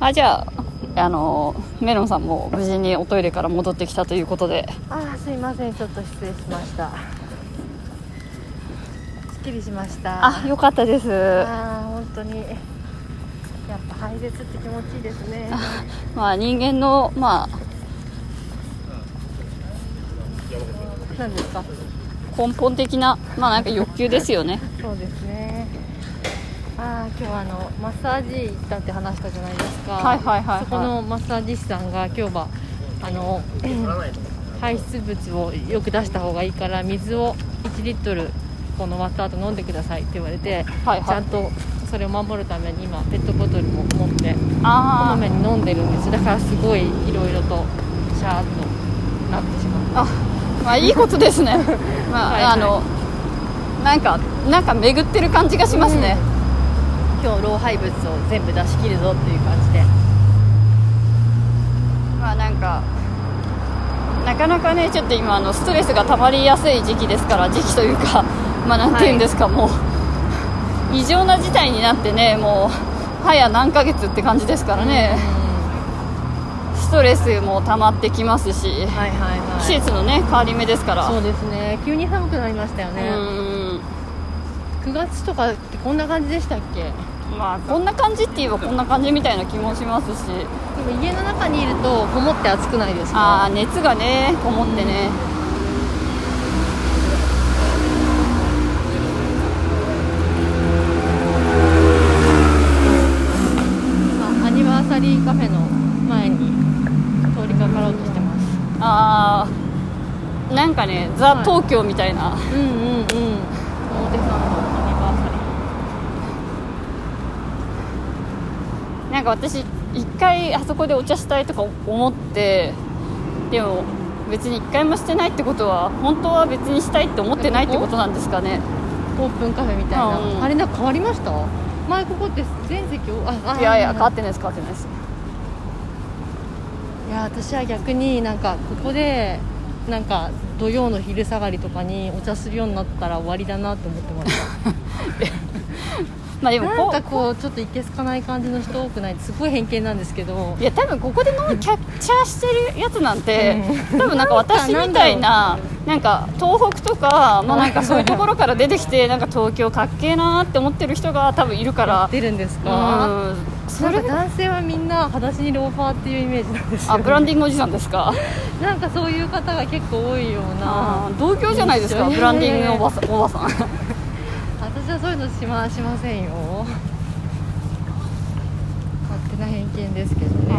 あじゃああのメロンさんも無事におトイレから戻ってきたということで。あーすいません。ちょっと失礼しました。すっきりしました。あよかったです。あー本当に。やっぱ排泄って気持ちいいですね。まあ人間のまあ。何ですか？根本的なまあなんか欲求ですよね。そうですねああ今日はあのマッサージ行ったって話したじゃないですか。はいはいはいはい。そこのマッサージ師さんが今日はあの排出物をよく出した方がいいから水を1リットルこの終わった後飲んでくださいって言われて、はいはい。ちゃんとそれを守るために今ペットボトルも持ってこあまめに飲んでるんです。だからすごいいろいろとシャーっとなってしまう。あまあいいことですね。まあ、はいはい。あのなんかなんか巡ってる感じがしますね、今日老廃物を全部出し切るぞっていう感じで。まあなんかなかなかねちょっと今あのストレスが溜まりやすい時期ですから時期というか まあなんていうんですか、もう。異常な事態になってねもう早何ヶ月って感じですからね、ストレスも溜まってきますし、はいはいはい。季節のね変わり目ですから。そうですね。急に寒くなりましたようねん9月とかってこんな感じでしたっけ？でまあこんな感じって言えばこんな感じみたいな気もしますし。も家の中にいるとこもって暑くないですか？ああ熱がねこもってね、今アニバーサリーカフェの前に通りかかろうとしてます。ああなんかねザ・はい東京みたいな、うんうんうん。表参道アニバーサなんか私一回あそこでお茶したいとか思ってでも別に一回もしてないってことは本当は別にしたいって思ってないってことなんですかね。オープンカフェみたいな、うん。あれなんか変わりました？前ここって全席をああいやいや変わあってないです変わってないです。いや私は逆になんかここでなんか土曜の昼下がりとかにお茶するようになったら終わりだなって思ってました まあでもなんこかこうちょっといけすかない感じの人多くないすごい偏見なんですけど。ういや多分ここで飲むキャッチャーしてるやつなんて、うん。多分なんか私みたいななんか東北とか、まあ、なんかそういうところから出てきてなんか東京かっけえなーって思ってる人が多分いるから。出るんですか？うん。それ男性はみんな裸足にローファーっていうイメージなんですよ、あブランディングおじさんですか？なんかそういう方が結構多いような。同業じゃないですかブランディングのおばさんおばさん私はそういうのしましませんよ。勝手な偏見ですけどね。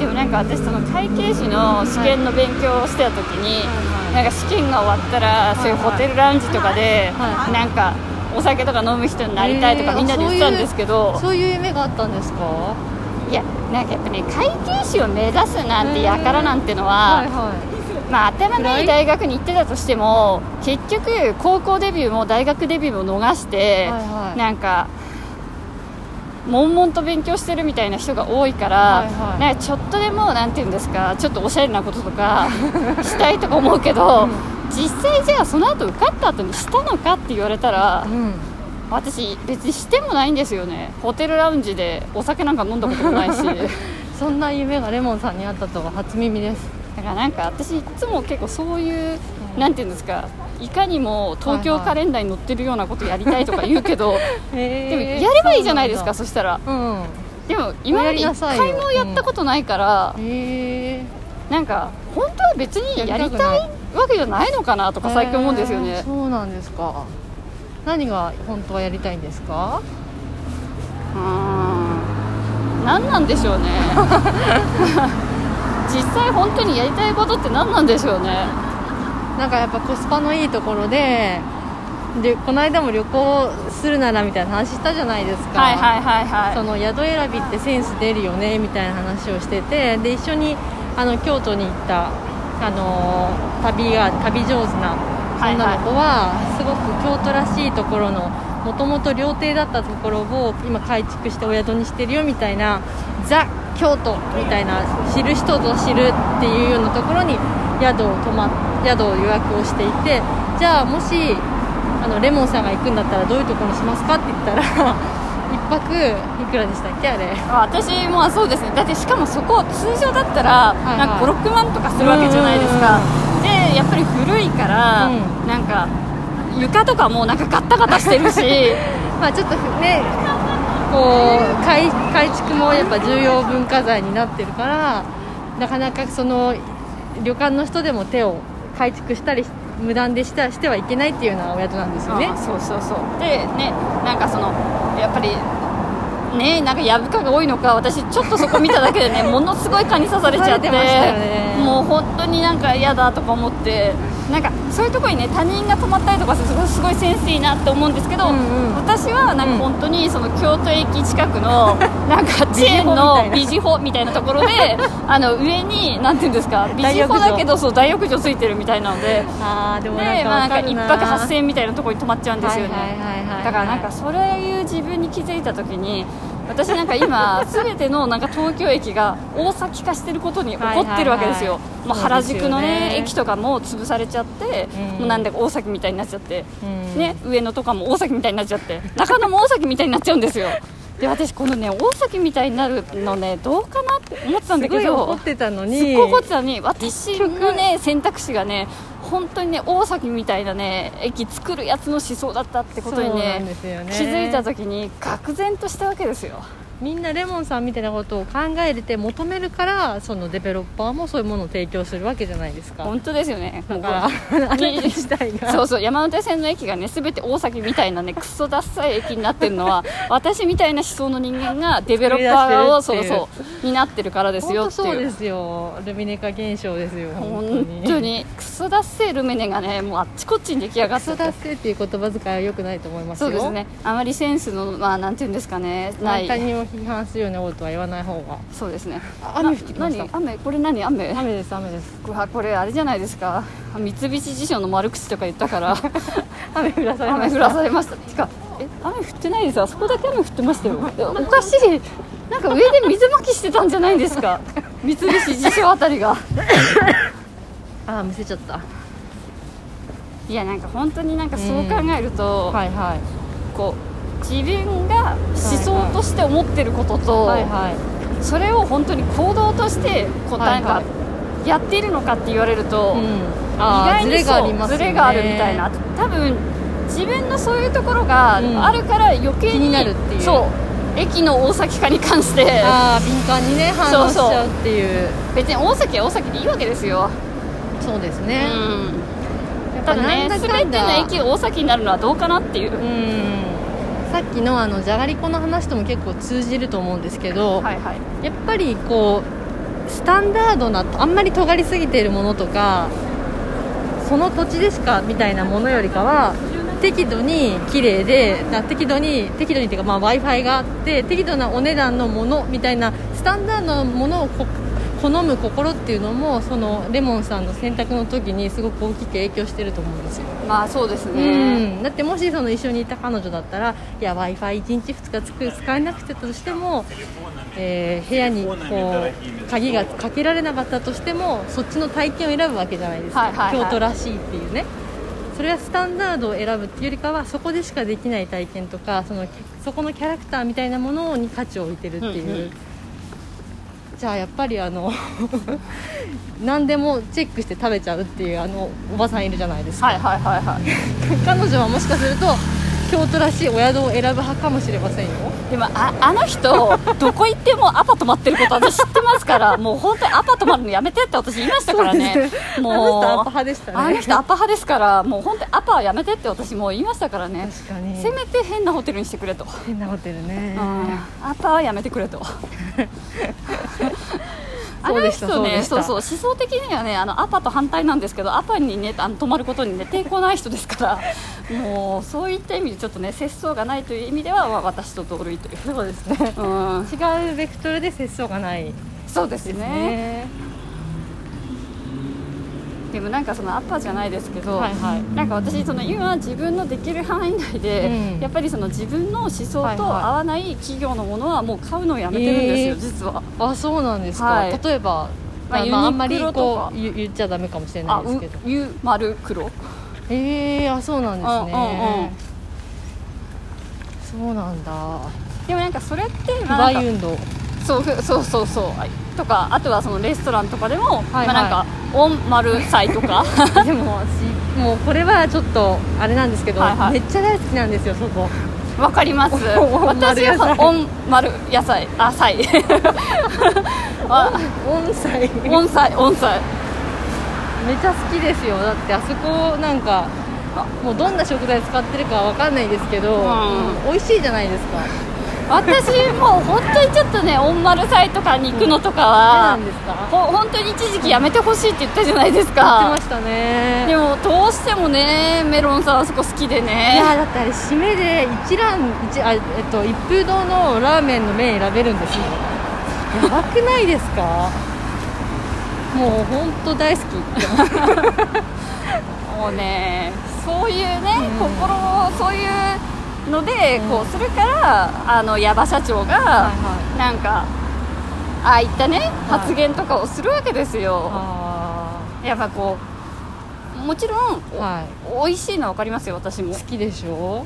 でもなんか私その会計士の試験の勉強をしてた時に、はいなんか試験が終わったらそういうホテルラウンジとかで、はいなんかお酒とか飲む人になりたいとかえーみんなで言ってたんですけど、そういう夢があったんですか？いやなんかやっぱね会計士を目指すなんてやからなんてのは、はいはまあ頭のいい大学に行ってたとしても結局高校デビューも大学デビューも逃して、はいはい。なんか悶々と勉強してるみたいな人が多いから、はいはい。ちょっとでもなんて言うんですかちょっとおしゃれなこととか したいとか思うけど、実際じゃあその後受かった後にしたのかって言われたら、いうん。私別にしてもないんですよね。ホテルラウンジでお酒なんか飲んだこともないし。そんな夢がレモンさんにあったとは初耳ですだからなんか私いつも結構そういう、なんていうんですかいかにも東京カレンダーに載ってるようなことやりたいとか言うけど、で でもやればいいじゃないですかそしたら。うん。でも今まで一回もやったことないから、へえなんか本当は別にやりたいわけじゃないのかなとか最近思うんですよね。そうなんですか。何が本当はやりたいんですか？うーん。何なんでしょうね 実際本当にやりたいことって何なんでしょうね。なんかやっぱコスパのいいところででこの間も旅行するならみたいな話したじゃないですか。はいはいはいはい。その宿選びってセンス出るよねみたいな話をしててで一緒にあの京都に行った、あのー旅が旅上手な女の子は、すごく京都らしいところのもともと料亭だったところを今改築してお宿にしてるよみたいなザ・京都みたいな知る人ぞ知るっていうようなところに宿を泊ま宿を予約をしていてじゃあもしあのレモンさんが行くんだったらどういうところにしますかって言ったら一泊いくらでしたっけあれ。私もそうですね。だってしかもそこ通常だったらいはい。なんか56万とかするわけじゃないですか。うんでやっぱり古いから、うん。なんか床とかもなんかガッタガタしてるし。まあちょっとねこう改改築もやっぱ重要文化財になってるからなかなかその旅館の人でも手を改築したり無断でしたしてはいけないっていうようなお宿なんですよね。あそうそうそう。でねなんかそのやっぱりねなんかやぶかが多いのか私ちょっとそこ見ただけでね ものすごい蚊に刺されちゃって ね。もう本当になんか嫌だとか思ってなんかそういうところにね他人が泊まったりとかするとすごいセンスいいなって思うんですけど、うんうん。私はなんか本当にその京都駅近くの なんかチェーンのビジホみたいなところであの上になんていうんですか ビジホだけどそう大浴場。ついてるみたいなので。ああでもなんかでまあ、なんか一わかるな泊8000円みたいなところに泊まっちゃうんですよね、だからなんかそういう自分に気づいた時に私なんか今 全てのなんか東京駅が大崎化してることに怒ってるわけですよ、もう原宿のねね駅とかも潰されちゃって、うん。もうなんだか大崎みたいになっちゃって、うん。ね、上野とかも大崎みたいになっちゃって。中野も大崎みたいになっちゃうんですよ。で私このね大崎みたいになるのねどうかなって思ってたんだすごけどい怒ってたのに。すっごい怒ってたのに私のね選択肢がね本当にね大崎みたいなね駅作るやつの思想だったってことにねね。気づいた時に愕然としたわけですよみんなレモンさんみたいなことを考えて求めるからそのデベロッパーもそういうものを提供するわけじゃないですか。本当ですよね。だから自体がそうそう山手線の駅がね全て大崎みたいなねクソダッサい駅になってるのは 私みたいな思想の人間がデベロッパーをそうそうになってるからですよ本っていう。当そうですよ。ルミネ化現象ですよ本当に。クソダッセールメネがねもうあっちこっちに出来上がクソってて。ダッセっていう言葉遣いは良くないと思いますよ。そうですね。あまりセンスのまあなんていうんですかねない批判するようなことは言わない方が。そうですね。あ雨降ってきました？雨？これ何？雨？雨です雨です。これこれあれじゃないですか。三菱地所の丸口とか言ったから。雨降らされま雨降したらされました。てかえ雨降ってないですあそこだけ雨降ってましたよ。えおかしい。なんか上で水まきしてたんじゃないんですか。三菱地所あたりが。あ見せちゃった。いやなんか本当になんかそう考えると、はいはい。こう自分が思想として思ってることと、はいはい。それを本当に行動としてこうはいなんかやっているのかって言われると、うん。意外にそうね。ズレがあるみたいな。多分自分のそういうところがうん。あるから余計に,、なるっていう。そう駅の大崎化に関して。ああ敏感にね反応しちゃうっていう。別に大崎は大崎でいいわけですよ、そうですうね、ん、ただね全ての駅が大崎になるのはどうかなっていう、うんさっきのあのじゃがりこの話とも結構通じると思うんですけど、はいはい。やっぱりこうスタンダードなあんまり尖りすぎているものとかその土地でしかみたいなものよりかは適度に綺麗でな適度に適度にっていうか、まあ、w i f i があって適度なお値段のものみたいなスタンダードなものをこ好む心っていうのもそのレモンさんの選択の時にすごく大きく影響してると思うんですよ。まあそうですうね、ん、だってもしその一緒にいた彼女だったらいや w i f i 1日2日つく使えなくてたとしても、えー部屋にこう鍵がかけられなかったとしてもそっちの体験を選ぶわけじゃないですか、はいはいはい。京都らしいっていうね。それはスタンダードを選ぶっていうよりかはそこでしかできない体験とかそのそこのキャラクターみたいなものに価値を置いてるっていう、うんうんじゃあやっぱりあの 何でもチェックして食べちゃうっていうあのおばさんいるじゃないですか、はいはいはいはい。彼女はもしかすると京都らしいお宿を選ぶ派かもしれませんよでもああの人どこ行ってもアパ泊まってること私知ってますからもう本当にアパ泊まるのやめてって私言いましたからね。もうあの人アパ派でしたね。あの人アパ派ですからもう本当にアパはやめてって私もう言いましたからね。確かに。せめて変なホテルにしてくれと、変なホテルね。うん。アパはやめてくれと あの人ね。そそううそう。思想的にはねあのアパと反対なんですけどアパにねあの泊まることにね抵抗ない人ですから もうそういった意味でちょっとね節操がないという意味では、まあ私と同類という、そうですね。うん、違うベクトルで節操がない。そうですですねねでもなんかそのアッパーじゃないですけど、はいはい。なんか私その今自分のできる範囲内で、うん。やっぱりその自分の思想と合わない企業のものはもう買うのをやめてるんですよ、えー。実は。あそうなんですか、はい。例えば、まあまあまあ、あんまりこう言言っちゃダメかもしれなあいですけど。うゆ丸黒ええあそうなんですね、うんうんうん。そうなんだ。でもなんかそれって不まあそうふそうそうそう。はいとかあとはそのレストランとかでも、はいまあ、なんかオンマル祭とか。でも私もうこれはちょっああれなんですけど、はいはい。めっちゃ大好きなんですよそこ。わかります。私野菜はオンマル野菜あ菜あ温菜オン菜オン菜めっちゃ好きですよ。だってあそこなんかもうどんな食材使ってるかわかんないですけど、ん美味しいじゃないですか私もう本当にちょっとねオンマル菜とか肉のとかなは、んですか？ほ本当に一時期やめてほしいって言ったじゃないです言ってかましたね。でもどうしてもねメロンさんあそこ好きでいねやだってあれ締めで一蘭一あ、えっと、一風堂のラーメンの麺選べるんですよ。やばくないですか？もう本当大好き もうねそういうね、うん。心をそういうのでうん。こうするから、あの矢場社長が、はなんかああいったね、はい。発言とかをするわけですよ。あやっぱこうもちろん、ーはい。美味しいのは分かりますよ私も。好きでしょ？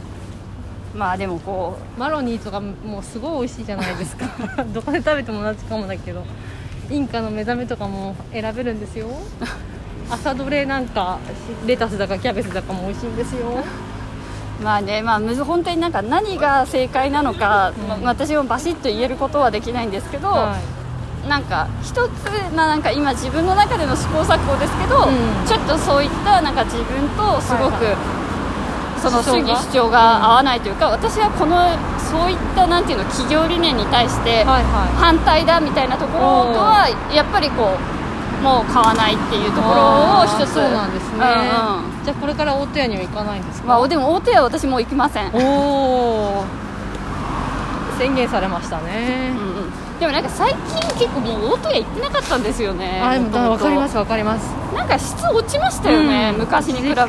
まあでもこマロニーとかもうすごい美味しいじゃないですか。どこで食べても同じかもだけど。インカの目覚めとかも選べるんですよ。朝どれなんかレタスだかキャベツだかも美味しいんですよ。うまあねまあ本当になんか何が正解なのか、うん。ま私もバシッと言えることはできないんですけど、はなんか一つ、まあ、なんか今自分の中での試行錯誤ですけど、うん。ちょっとそういったなんか自分とすごく、はいはその主義主張が合わないというか、私はこのそういったなんていうの企業理念に対して反対だみたいなところとはやっぱりこうもう買わないっていうところを一つ。そうなんですね、うんうん。じゃあこれから大戸屋には行かないんですか、まあ、でも大手は私もう行きません、うんおお宣言されましたね、うん、でもなんか最近結構もう大手屋行ってなかったんですよねあでも分かります分かります。なんか質落ちましたよね、うん。昔に比べて。で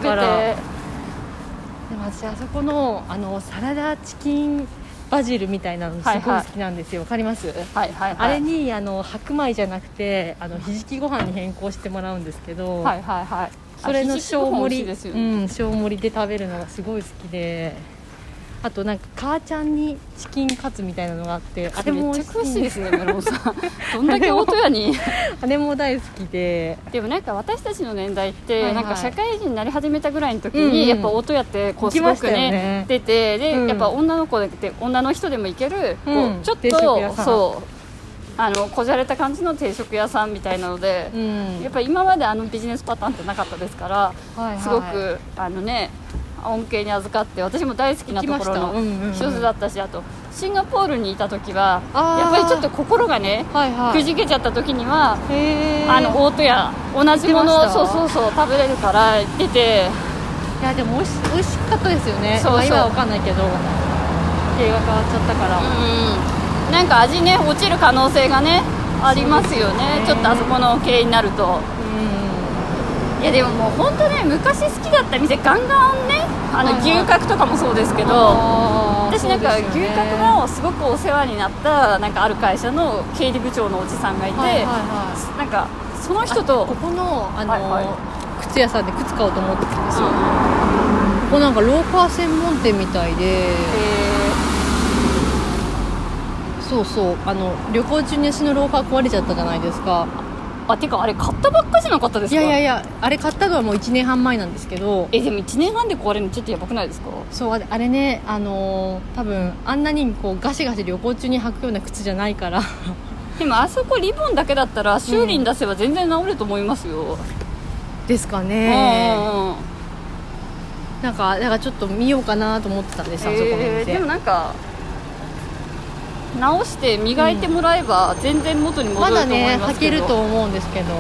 も私あそこのあのサラダチキンバジルみたいなのすごい好きなんですよ、わかります？はいはいはい。あれにあの白米じゃなくてあのひじきご飯に変更してもらうんですけど、はいはいはい。それの小盛りりですようね、ん小盛りで食べるのがすごい好きであとなんか母ちゃんにチキンカツみたいなのがあってあれもめっちゃ詳しいいですねメロンさん。どんだけ大戸屋に。あれも大好きで。でもなんか私たちの年代って、はいはい。なんか社会人になり始めたぐらいの時に、うんうん。やっぱ大戸屋ってこうすごくねよね。出てで、うん。やっぱ女の子で女の人でも行ける、こうちょっとそう。あのこじゃれた感じの定食屋さんみたいなので、うん。やっぱ今まであのビジネスパターンってなかったですから、はいはい。すごくあのね恩恵に預かって私も大好きなところの一つだったし、あとシンガポールにいた時はやっぱりちょっと心がねはいはい。くじけちゃった時には、あの大戸屋同じものをそうそうそう食べれるから行ってて。いやでも美味し美味しかったですよね。そうそう。まあ今は分かんないけど。経営が変わっちゃったから、うんなんか味ね落ちる可能性がねありますよね。ね。ちょっとあそこの経営になると。うんいやでももう本当ね昔好きだった店ガンガンねあのはいはい。牛角とかもそうですけど、あー私なんか牛角のすごくお世話になったなんかある会社の経理部長のおじさんがいて、はいはいはい。なんかその人とここのあの、はいはい。靴屋さんで靴買おうと思ってたんですよ、うん。ここなんかローカー専門店みたいでえそうそうあの旅行中に足のローファー壊れちゃったじゃないですか。ーあてかあれ買ったばっかじゃなかったですか？いやいやいやあれ買ったのはもう1年半前なんですけど。えでも1年半で壊れるのちょっとやばくないですか？そうあれあれねあのー多分あんなにこうガシガシ旅行中に履くような靴じゃないから。でもあそこリボンだけだったら修理に出せば全然治ると思いますよ、ですかうんねうんうん。なんかだからちょっと見ようかなと思ってたんです、あそこのえー店でもなんか直して磨いてもらえば全然元に戻るとまだ思いねますけど、履けると思うんですけど。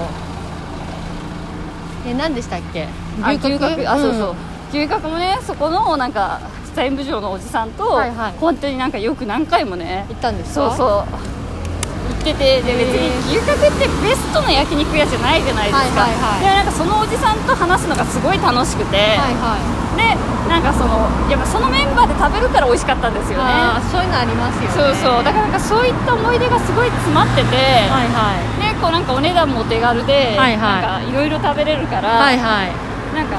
え何でしたっけ？あ牛角？あ、そうそう。うん牛角もねそこのなんか財務部長のおじさんと、はいはい。本当になんかよく何回もね行ったんですか？そうそう。行っててで別に牛角ってベストの焼肉屋じゃないじゃないですか、はいはいはい。でなんかそのおじさんと話すのがすごい楽しくて、はいはい。でなんかそのやっぱそのメンバーで食べるから美味しかったんですよね。そういうのありますよね。そうそう。だからなんかそういった思い出がすごい詰まってて、はいはい。でこうなんかお値段もお手軽で、はいはい。なんかいろいろ食べれるから、はいはい。なんか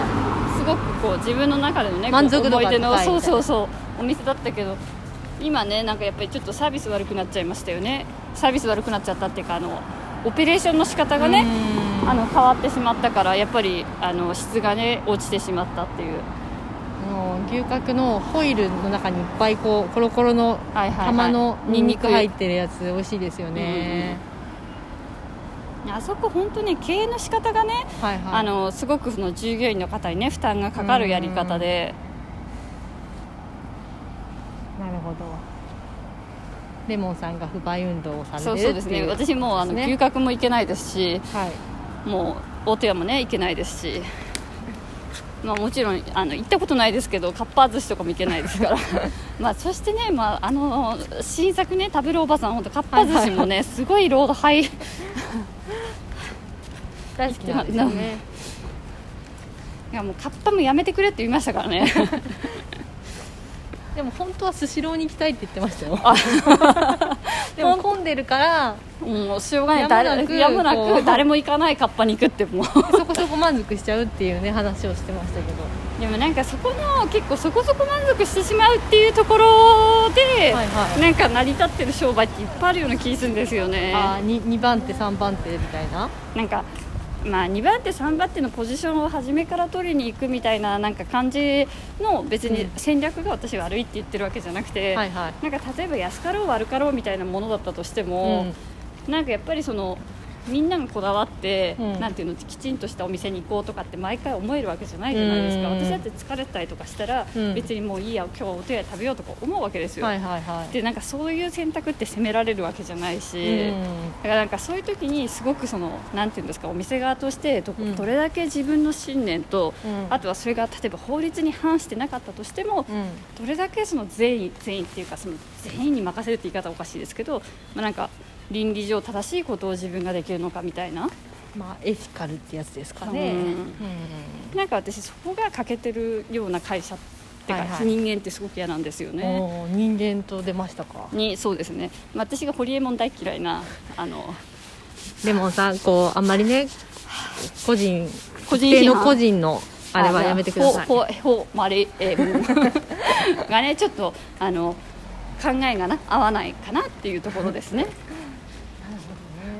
すごくこう自分の中でのね満足度がこう思い出のそうそうそうお店だったけど今ねなんかやっぱりちょっとサービス悪くなっちゃいましたよね。サービス悪くなっちゃったっていうかあのオペレーションの仕方がねあの変わってしまったからやっぱりあの質がね落ちてしまったっていうもう牛角のホイルの中にいっぱいこうコロコロの玉のニンニクニンニク入ってるやつ美味しいですよね、あそこ本当に経営の仕方がね、はいはい。あのすごくその従業員の方にね負担がかかるやり方で、なるほど。レモンさんが不買運動をされてるそうそうですね。私もうあのね牛角も行けないですしはい。もう大戸屋もね行けないですしまあもちろんあの行ったことないですけどかっぱ寿司とかも行けないですから。まあそしてね、まあ、あの新作ね食べるおばさん本当かっぱ寿司もね、すごいロードハイ。大好きなんですよね。いやもうカッパもやめてくれって言いましたからね。でも本当はスシローに行きたいって言ってましたよ。あでも混んでるからもうしょうがない。誰やむなく誰も行かないカッパに行くっても。うそこそこ満足しちゃうっていうね話をしてましたけど。でもなんかそこの結構そこそこ満足してしまうっていうところで、はいはい。なんか成り立ってる商売っていっぱいあるような気するんですよね。あー 2, 2番手3番手みたいな？なんかまあ、2番手、3番手のポジションを初めから取りに行くみたいななんか感じの別に戦略が私悪いって言ってるわけじゃなくて、はいはい。なんか例えば安かろう悪かろうみたいなものだったとしても、なんかやっぱりそのみんながこだわって、うん。なんていうのきちんとしたお店に行こうとかって毎回思えるわけじゃないじゃないですか、うん。私だって疲れたりとかしたら、うん。別にもういいや今日はお手洗い食べようとか思うわけですよ、はいはいはいでなんかそういう選択って責められるわけじゃないし、うん。だからなんかそういう時にすごくそのなんていうんですかお店側としてど,、うん。どれだけ自分の信念と、うん。あとはそれが例えば法律に反してなかったとしても、うん。どれだけその全員全員っていうかその全員に任せるって言い方はおかしいですけど、まあ、なんか倫理上正しいことを自分ができるのかみたいな。まあエシカルってやつですかね、うんうん。なんか私そこが欠けてるような会社ってか、はいはい。人間ってすごく嫌なんですよね。人間と出ましたか。にそうですね、まあ、私がホリエモン大嫌いなあのレモンさんこうあんまりね個人個人の個人のあれはやめてください。ほほほまれえー がねちょっとあの考えがな合わないかなっていうところですね。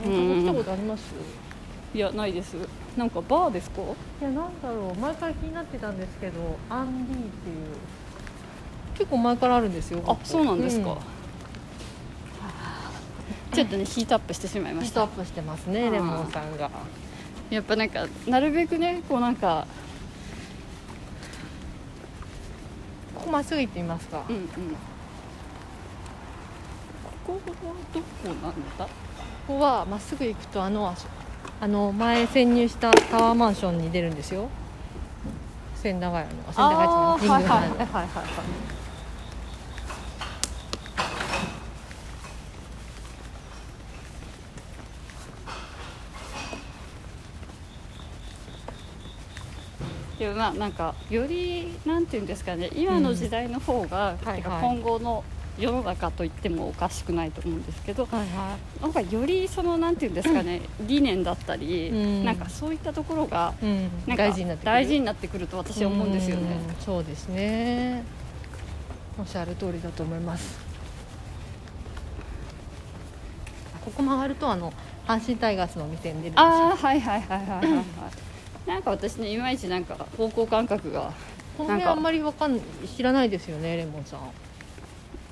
うん来たことあります？いやないです。なんかバーですか？いやなんだろう前から気になってたんですけどアンディっていう結構前からあるんですよあそうなんですか。うちょっとねヒートアップしてしまいましたヒートアッ。プしてますねレモンさんがやっぱなんかなるべくねこうなんかここまっすぐ行ってみますか、うんうん。ここはどこなんだ？ここはまっすぐ行くとあのあの前潜入したタワーマンションに出るんですよ。千駄ヶ谷の千駄ヶあー谷の神宮前のはいはいはい。はいはい。でもまあなんかよりなんていうんですかね。今の時代の方が、はいてかはい今後の世の中と言ってもおかしくないと思うんですけどはいはなんかよりそのなんていうんですかね 理念だったり、うん。なんかそういったところがい、うん、なんか大事になってくる。大事になってくると私は思うんですよね。うん。そうですね。おっしゃる通りだと思います。ここ曲がるとあの阪神タイガースのお店に出るああはいはいはいはいはいはい。なんか私ねいまいちなんか方向感覚がこの辺あんまりわかん知らないですよねレモンさん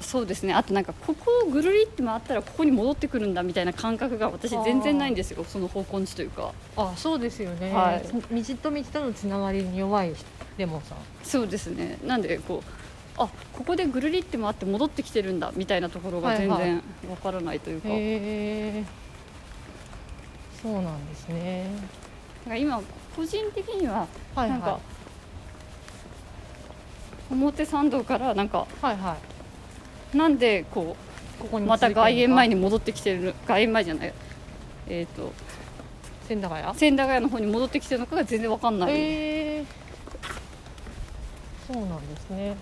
そうですね。あとなんかここをぐるりって回ったらここに戻ってくるんだみたいな感覚が私全然ないんですよ。その方向音痴というか。あそうですよね、はい。道と道とのつながりに弱いレモンさん。そうですね。なんでこうあここでぐるりって回って戻ってきてるんだみたいなところが全はい。然わからないというか,、へえそうなんですね。なんか今個人的にははいなんか、は表参道からなんかいはいはいなんでこここにうまた外苑前にに戻ってきてる外苑前じゃないえっ、と千駄ヶ谷？千駄ヶ谷の方に戻ってきてるのかが全然わかんない、へえそうなんですね。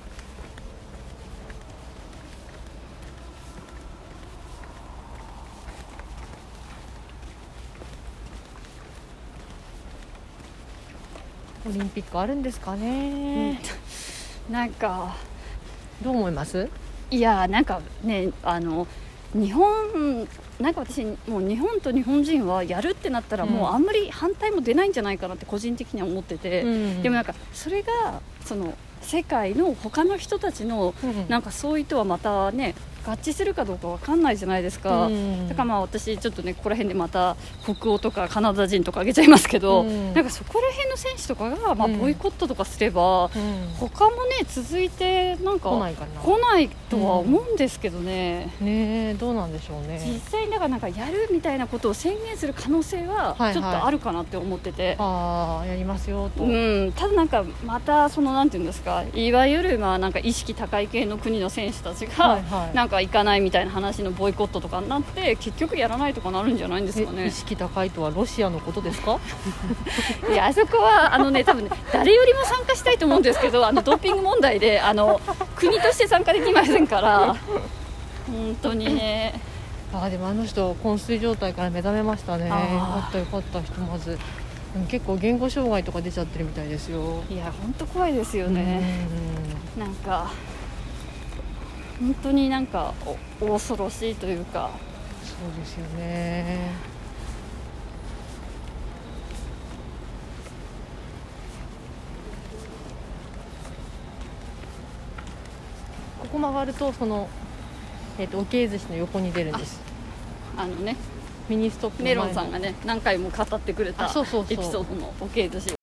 オリンピックあるんですかね、なんか。どう思います？いやなんかねあの日本なんか私もう日本と日本人はやるってなったらもうあんまり反対も出ないんじゃないかなって個人的には思ってて、うん。でもなんかそれがその世界の他の人たちのうん。なんかそういうとはまたね合致するかどうかわかんないじゃないですか、うん。だからまあ私ちょっとねここら辺でまた北欧とかカナダ人とかあげちゃいますけど、うん。なんかそこら辺の選手とかがまあうん。ボイコットとかすれば、うん。他もね続いてなんか来ないかな。来ないとは思うんですけどね、ねえどうなんでしょう実ね際にだからなんかやるみたいなことを宣言する可能性ははいはい。ちょっとあるかなって思ってて、ああやりますよと、うん、ただなんかまたそのなんていうんですかいわゆるまあなんか意識高い系の国の選手たちがはいはい。なんか行かないみたいな話のボイコットとかになって結局やらないとかなるんじゃないんですかね。え意。識高いとはロシアのことですか？いやあそこはあのね多分ね誰よりも参加したいと思うんですけどあのドーピング問題であの国として参加できませんから。本当にね。あーでもあの人昏睡状態から目覚めましたね。よかったよかったひとまず。結構言語障害とか出ちゃってるみたいですよ。いや本当怖いですよね。うん。なんか本当になんかお恐ろしいというか。そうですよね。ここ曲がるとそのえっ、とおけい寿司の横に出るんです。あのね。ミニストップメロンさんがね何回も語ってくれたエピソードのおけい寿司